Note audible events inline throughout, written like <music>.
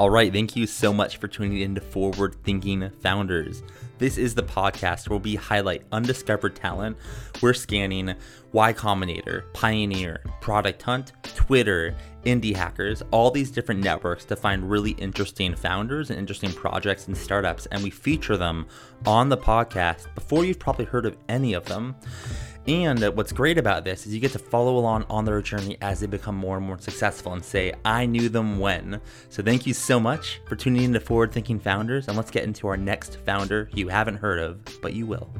All right, thank you so much for tuning in to Forward Thinking Founders. This is the podcast where we highlight undiscovered talent. We're scanning Y Combinator, Pioneer, Product Hunt, Twitter, Indie Hackers, all these different networks to find really interesting founders and interesting projects and startups, and we feature them on the podcast before you've probably heard of any of them. And what's great about this is you get to follow along on their journey as they become more and more successful and say, I knew them when. So thank you so much for tuning in to Forward Thinking Founders. And let's get into our next founder you haven't heard of, but you will.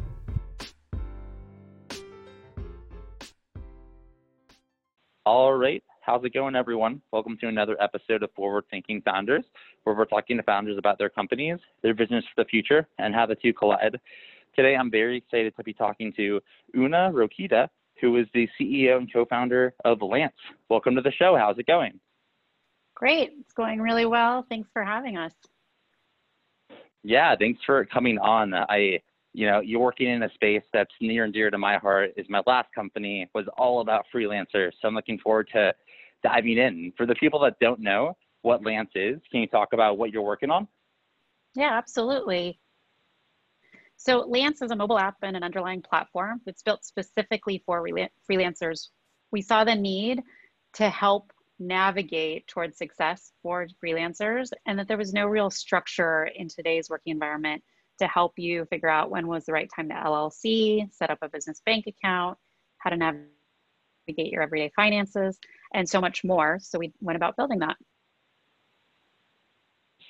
All right. How's it going, everyone? Welcome to another episode of Forward Thinking Founders, where we're talking to founders about their companies, their visions for the future, and how the two collide. Today, I'm very excited to be talking to Una Rokita, who is the CEO and co-founder of Lance. Welcome to the show. How's it going? Great. It's going really well. Thanks for having us. Yeah, thanks for coming on. I, you know, you're working in a space that's near and dear to my heart. Is my last company was all about freelancers, so I'm looking forward to diving in. For the people that don't know what Lance is, can you talk about what you're working on? Yeah, absolutely. So Lance is a mobile app and an underlying platform that's built specifically for freelancers. We saw the need to help navigate towards success for freelancers and that there was no real structure in today's working environment to help you figure out when was the right time to LLC, set up a business bank account, how to navigate your everyday finances, and so much more. So we went about building that.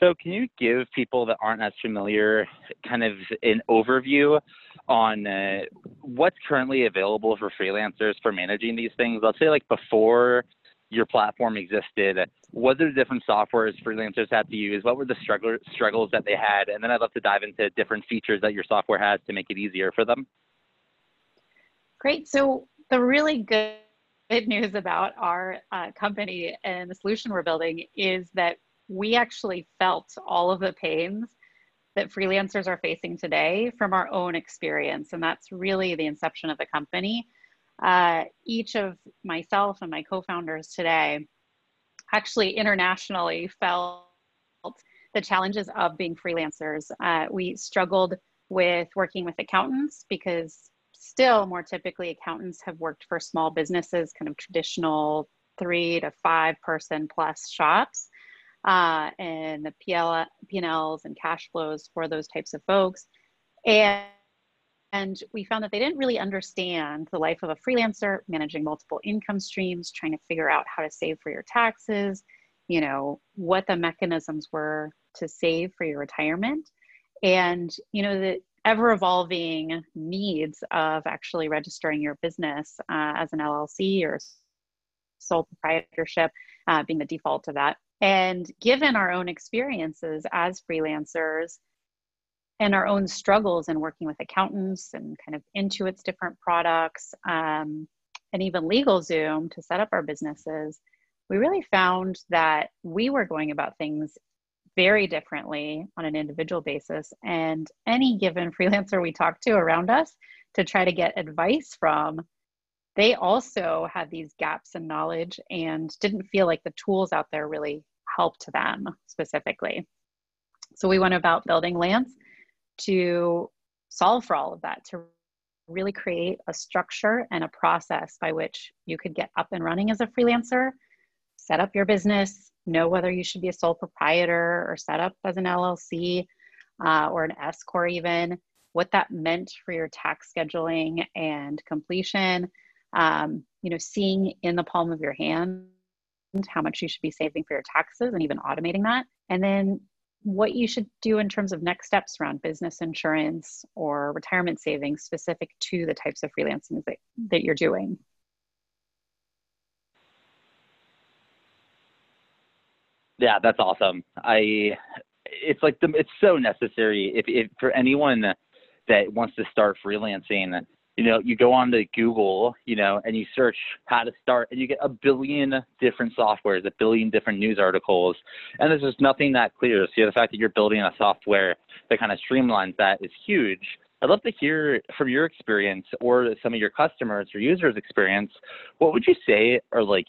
So, can you give people that aren't as familiar kind of an overview on uh, what's currently available for freelancers for managing these things? Let's say, like before your platform existed, what are the different softwares freelancers had to use? What were the struggle, struggles that they had? And then I'd love to dive into different features that your software has to make it easier for them. Great. So, the really good news about our uh, company and the solution we're building is that we actually felt all of the pains that freelancers are facing today from our own experience. And that's really the inception of the company. Uh, each of myself and my co founders today actually internationally felt the challenges of being freelancers. Uh, we struggled with working with accountants because still more typically accountants have worked for small businesses, kind of traditional three to five person plus shops uh, and the PL, P&Ls and cash flows for those types of folks. And, and we found that they didn't really understand the life of a freelancer, managing multiple income streams, trying to figure out how to save for your taxes, you know, what the mechanisms were to save for your retirement. And, you know, the ever evolving needs of actually registering your business uh, as an LLC or sole proprietorship uh, being the default of that and given our own experiences as freelancers and our own struggles in working with accountants and kind of Intuit's different products, um, and even LegalZoom to set up our businesses, we really found that we were going about things very differently on an individual basis. And any given <laughs> freelancer we talked to around us to try to get advice from they also had these gaps in knowledge and didn't feel like the tools out there really helped them specifically. So we went about building Lance to solve for all of that, to really create a structure and a process by which you could get up and running as a freelancer, set up your business, know whether you should be a sole proprietor or set up as an LLC uh, or an S Corp even, what that meant for your tax scheduling and completion, um, you know, seeing in the palm of your hand how much you should be saving for your taxes and even automating that. And then what you should do in terms of next steps around business insurance or retirement savings specific to the types of freelancing that, that you're doing. Yeah, that's awesome. I it's like the, it's so necessary if, if for anyone that wants to start freelancing you know, you go on to Google, you know, and you search how to start, and you get a billion different softwares, a billion different news articles, and there's just nothing that clear. So the fact that you're building a software that kind of streamlines that is huge. I'd love to hear from your experience or some of your customers or users' experience. What would you say are like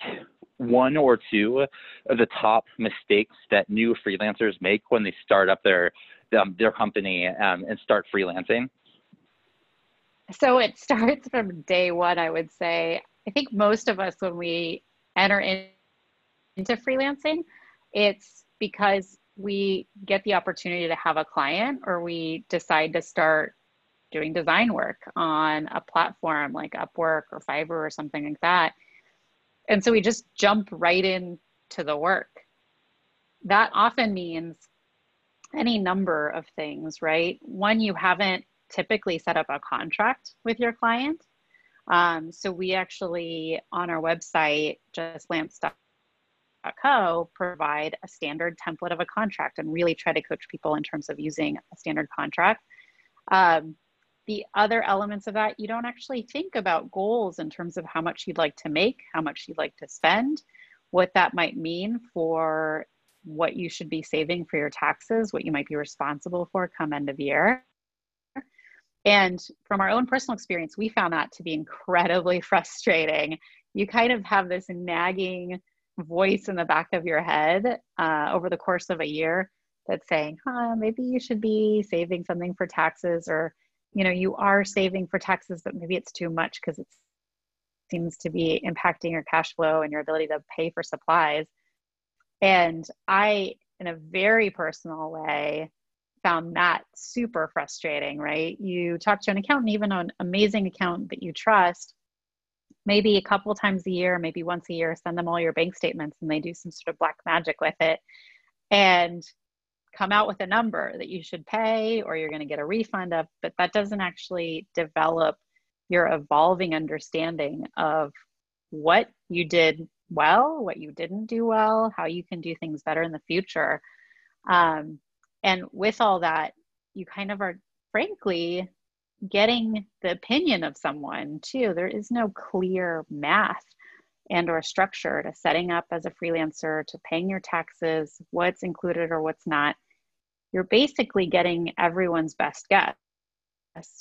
one or two of the top mistakes that new freelancers make when they start up their um, their company um, and start freelancing? So it <laughs> starts from day one, I would say. I think most of us, when we enter in, into freelancing, it's because we get the opportunity to have a client or we decide to start doing design work on a platform like Upwork or Fiverr or something like that. And so we just jump right into the work. That often means any number of things, right? One, you haven't typically set up a contract with your client. Um, so we actually, on our website, justlance.co, provide a standard template of a contract and really try to coach people in terms of using a standard contract. Um, the other elements of that, you don't actually think about goals in terms of how much you'd like to make, how much you'd like to spend, what that might mean for what you should be saving for your taxes, what you might be responsible for come end of year. And from our own personal experience, we found that to be incredibly <laughs> frustrating. You kind of have this nagging voice in the back of your head uh, over the course of a year that's saying, huh, maybe you should be saving something for taxes or you know you are saving for taxes but maybe it's too much because it seems to be impacting your cash flow and your ability to pay for supplies and i in a very personal way found that super frustrating right you talk to an accountant even an amazing accountant that you trust maybe a couple times a year maybe once a year send them all your bank statements and they do some sort of black magic with it and come out with a number that you should pay or you're going to get a refund of, but that doesn't actually develop your evolving understanding of what you did well, what you didn't do well, how you can do things better in the future. Um, and with all that, you kind of are frankly getting the opinion of someone too. There is no clear math and or structure to setting up as a freelancer to paying your taxes what's included or what's not you're basically getting everyone's best guess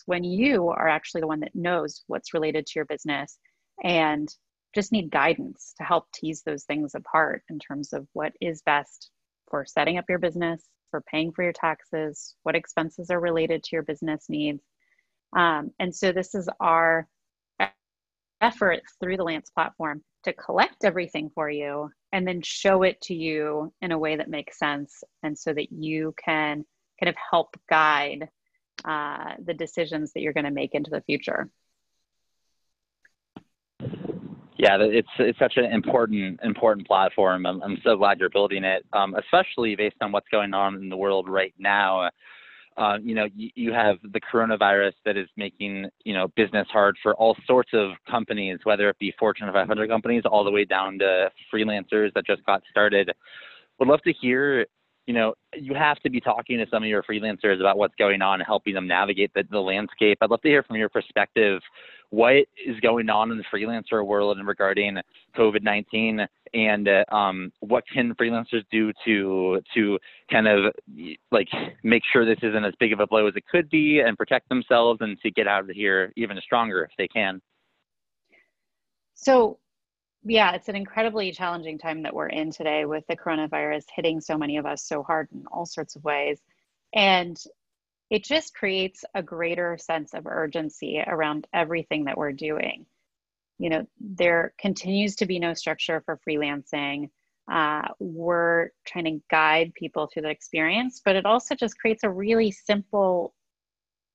when you are actually the one that knows what's related to your business and just need guidance to help tease those things apart in terms of what is best for setting up your business for paying for your taxes what expenses are related to your business needs. Um, and so this is our effort through the Lance platform to collect everything for you and then show it to you in a way that makes sense and so that you can kind of help guide uh, the decisions that you're going to make into the future yeah it's it's such an important important platform i'm, I'm so glad you're building it um, especially based on what's going on in the world right now uh, you know, you, you have the coronavirus that is making, you know, business hard for all sorts of companies, whether it be Fortune 500 companies all the way down to freelancers that just got started. Would love to hear, you know, you have to be talking to some of your freelancers about what's going on and helping them navigate the, the landscape. I'd love to hear from your perspective. What is going on in the freelancer world and regarding COVID 19 and uh, um, what can freelancers do to to kind of like make sure this isn't as big of a blow as it could be and protect themselves and to get out of here even stronger if they can? So yeah it's an incredibly challenging time that we're in today with the coronavirus hitting so many of us so hard in all sorts of ways and it just creates a greater sense of urgency around everything that we're doing you know, there continues to be no structure for freelancing. Uh, we're trying to guide people through the experience, but it also just creates a really simple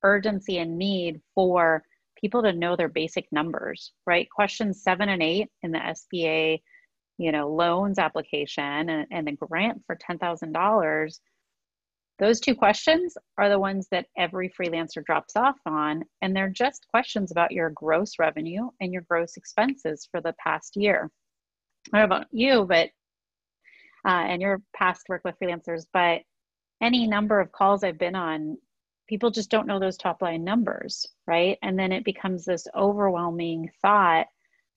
urgency and need for people to know their basic numbers, right? Questions seven and eight in the SBA, you know, loans application and, and the grant for $10,000 those two questions are the ones that every freelancer drops off on, and they're just questions about your gross revenue and your gross expenses for the past year. I don't know about you, but uh, and your past work with freelancers, but any number of calls I've been on, people just don't know those top line numbers, right? And then it becomes this overwhelming thought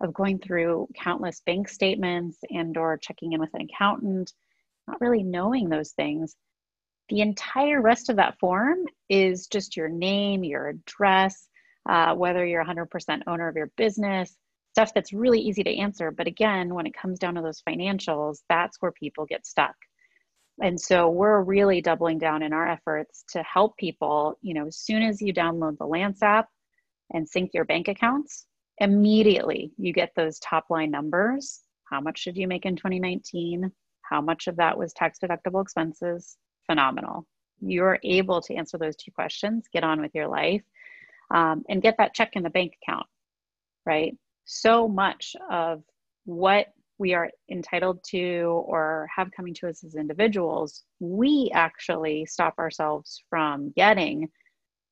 of going through countless bank statements and or checking in with an accountant, not really knowing those things the entire rest of that form is just your name, your address, uh, whether you're 100% owner of your business, stuff that's really easy to answer. But again, when it comes down to those financials, that's where people get stuck. And so we're really doubling down in our efforts to help people, you know, as soon as you download the Lance app and sync your bank accounts, immediately you get those top line numbers. How much did you make in 2019? How much of that was tax deductible expenses? Phenomenal. You're able to answer those two questions, get on with your life, um, and get that check in the bank account, right? So much of what we are entitled to or have coming to us as individuals, we actually stop ourselves from getting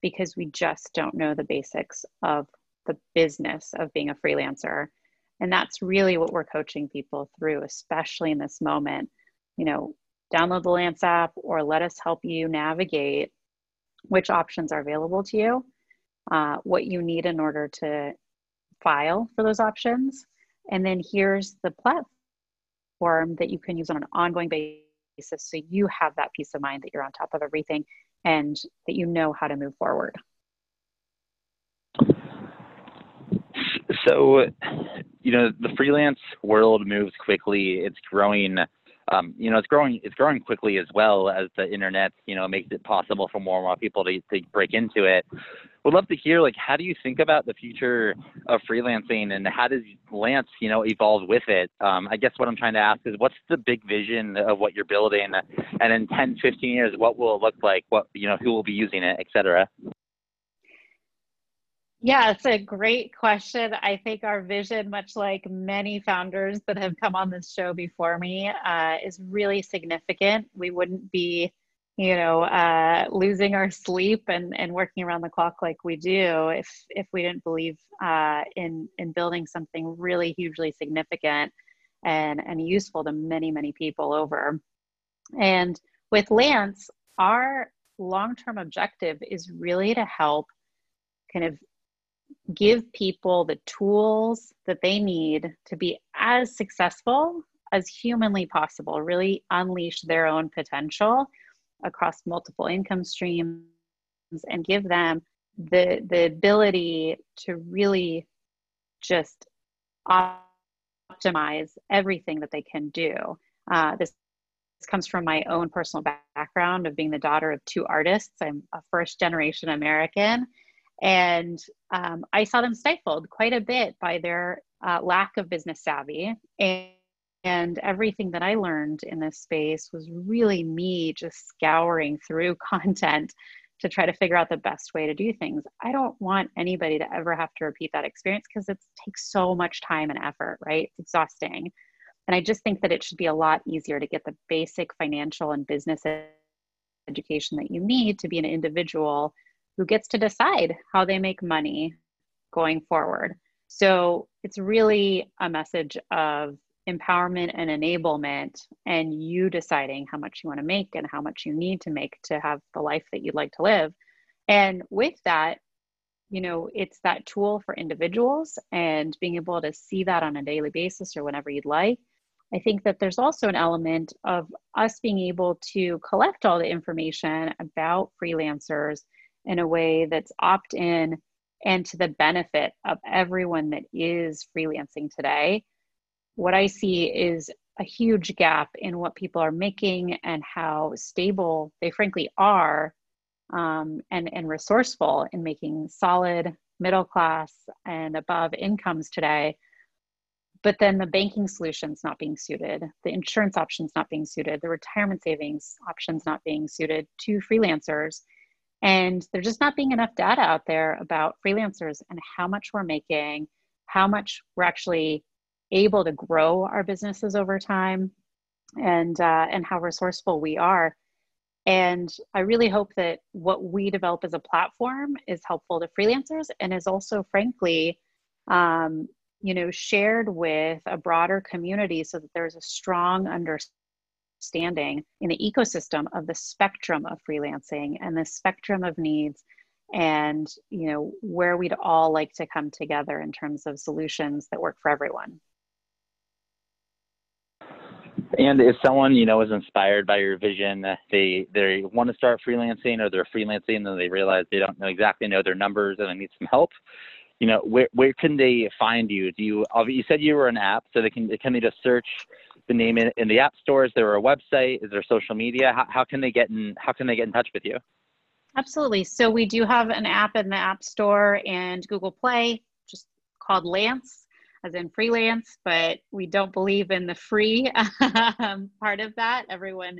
because we just don't know the basics of the business of being a freelancer. And that's really what we're coaching people through, especially in this moment. You know, download the Lance app or let us help you navigate which options are available to you, uh, what you need in order to file for those options. And then here's the platform that you can use on an ongoing basis so you have that peace of mind that you're on top of everything and that you know how to move forward. So, you know, the freelance world moves quickly. It's growing. Um, you know, it's growing. It's growing quickly as well as the internet. You know, makes it possible for more and more people to to break into it. Would love to hear, like, how do you think about the future of freelancing, and how does Lance, you know, evolve with it? Um, I guess what I'm trying to ask is, what's the big vision of what you're building, and in 10, 15 years, what will it look like? What you know, who will be using it, et cetera? Yeah, it's a great question. I think our vision, much like many founders that have come on this show before me, uh, is really significant. We wouldn't be, you know, uh, losing our sleep and, and working around the clock like we do if if we didn't believe uh, in in building something really hugely significant and and useful to many many people over. And with Lance, our long term objective is really to help kind of give people the tools that they need to be as successful as humanly possible, really unleash their own potential across multiple income streams and give them the the ability to really just optimize everything that they can do. Uh, this, this comes from my own personal background of being the daughter of two artists. I'm a first generation American and um, I saw them stifled quite a bit by their uh, lack of business savvy. And, and everything that I learned in this space was really me just scouring through <laughs> content to try to figure out the best way to do things. I don't want anybody to ever have to repeat that experience because it takes so much time and effort, right? It's exhausting. And I just think that it should be a lot easier to get the basic financial and business education that you need to be an individual who gets to decide how they make money going forward. So it's really a message of empowerment and enablement, and you deciding how much you want to make and how much you need to make to have the life that you'd like to live. And with that, you know, it's that tool for individuals and being able to see that on a daily basis or whenever you'd like. I think that there's also an element of us being able to collect all the information about freelancers in a way that's opt in and to the benefit of everyone that is freelancing today. What I see is a huge gap in what people are making and how stable they frankly are um, and, and resourceful in making solid middle class and above incomes today. But then the banking solutions not being suited the insurance options not being suited the retirement savings options not being suited to freelancers. And there's just not being enough data out there about freelancers and how much we're making, how much we're actually able to grow our businesses over time, and uh, and how resourceful we are. And I really hope that what we develop as a platform is helpful to freelancers and is also, frankly, um, you know, shared with a broader community so that there's a strong understanding in the ecosystem of the spectrum of freelancing and the spectrum of needs and you know where we'd all like to come together in terms of solutions that work for everyone and if someone you know is inspired by your vision uh, they they want to start freelancing or they're freelancing and they realize they don't know exactly know their numbers and they need some help you know, where where can they find you? Do you you said you were an app, so they can can they just search the name in, in the app stores? Is there a website? Is there social media? How, how can they get in how can they get in touch with you? Absolutely. So we do have an app in the App Store and Google Play, just called Lance, as in freelance, but we don't believe in the free <laughs> um, part of that. Everyone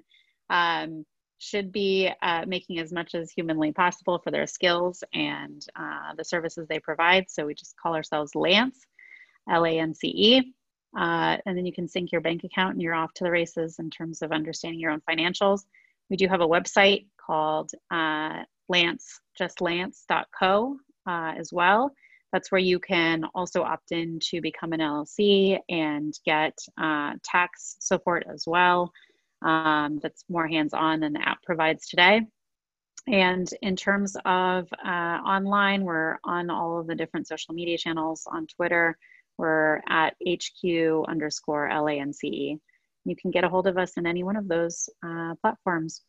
um, should be uh, making as much as humanly possible for their skills and uh, the services they provide. So we just call ourselves Lance, L A N C E. Uh, and then you can sync your bank account and you're off to the races in terms of understanding your own financials. We do have a website called uh, Lance, just lance.co uh, as well. That's where you can also opt in to become an LLC and get uh, tax support as well um, that's more hands-on than the app provides today. And in terms of uh, online, we're on all of the different social media channels on Twitter. We're at HQ underscore LANCE. You can get a hold of us in any one of those uh, platforms.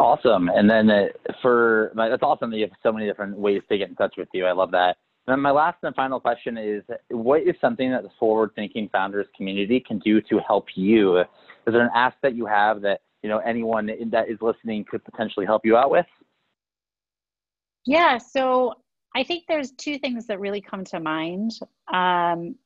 Awesome. And then uh, for that's awesome that you have so many different ways to get in touch with you. I love that. Then my last and final question is, what is something that the forward-thinking founders community can do to help you? Is there an ask that you have that you know anyone that is listening could potentially help you out with? Yeah, so I think there's two things that really come to mind. Um,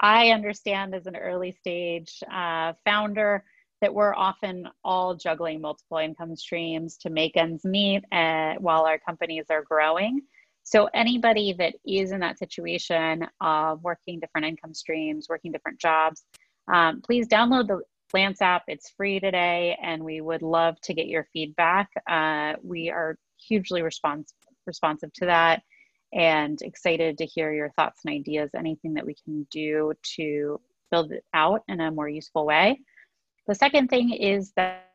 I understand as an early stage uh, founder that we're often all juggling multiple income streams to make ends meet uh, while our companies are growing. So anybody that is in that situation of working different income streams, working different jobs, um, please download the Lance app. It's free today, and we would love to get your feedback. Uh, we are hugely respons- responsive to that and excited to hear your thoughts and ideas, anything that we can do to build it out in a more useful way. The second thing is that,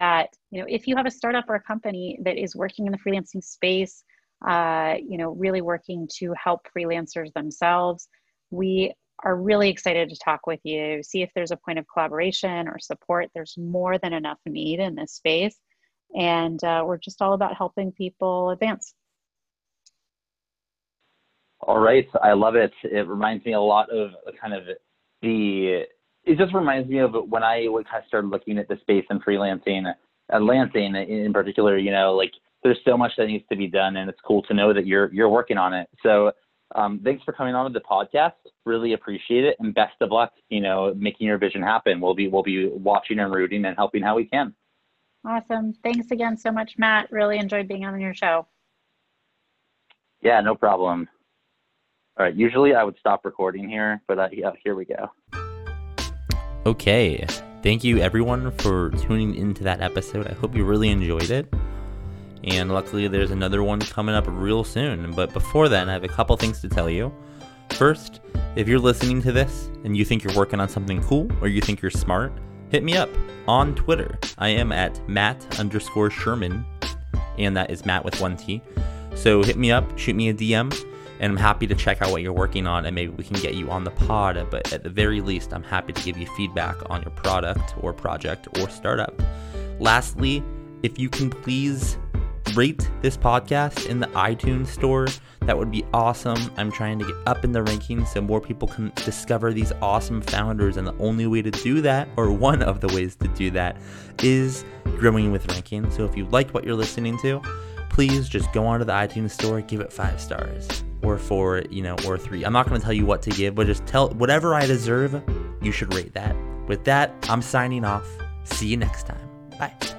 that you know, if you have a startup or a company that is working in the freelancing space, uh, you know, really working to help freelancers themselves. We are really excited to talk with you, see if there's a point of collaboration or support. There's more than enough need in this space. And uh, we're just all about helping people advance. All right. I love it. It reminds me a lot of kind of the, it just reminds me of when I kind of started looking at the space and freelancing, uh, Lansing in particular, you know, like there's so much that needs to be done, and it's cool to know that you're you're working on it. So um, thanks for coming on to the podcast. Really appreciate it, and best of luck. You know, making your vision happen. We'll be we'll be watching and rooting and helping how we can. Awesome. Thanks again so much, Matt. Really enjoyed being on your show. Yeah, no problem. All right. Usually I would stop recording here, but uh, yeah, here we go. Okay. Thank you everyone for tuning into that episode. I hope you really enjoyed it and luckily there's another one coming up real soon. But before then, I have a couple things to tell you. First, if you're listening to this and you think you're working on something cool or you think you're smart, hit me up on Twitter. I am at Matt underscore Sherman, and that is Matt with one T. So hit me up, shoot me a DM, and I'm happy to check out what you're working on and maybe we can get you on the pod. But at the very least, I'm happy to give you feedback on your product or project or startup. Lastly, if you can please rate this podcast in the iTunes store. That would be awesome. I'm trying to get up in the rankings so more people can discover these awesome founders. And the only way to do that, or one of the ways to do that, is growing with ranking. So if you like what you're listening to, please just go onto the iTunes store, give it five stars or four, you know, or three. I'm not going to tell you what to give, but just tell whatever I deserve, you should rate that. With that, I'm signing off. See you next time. Bye.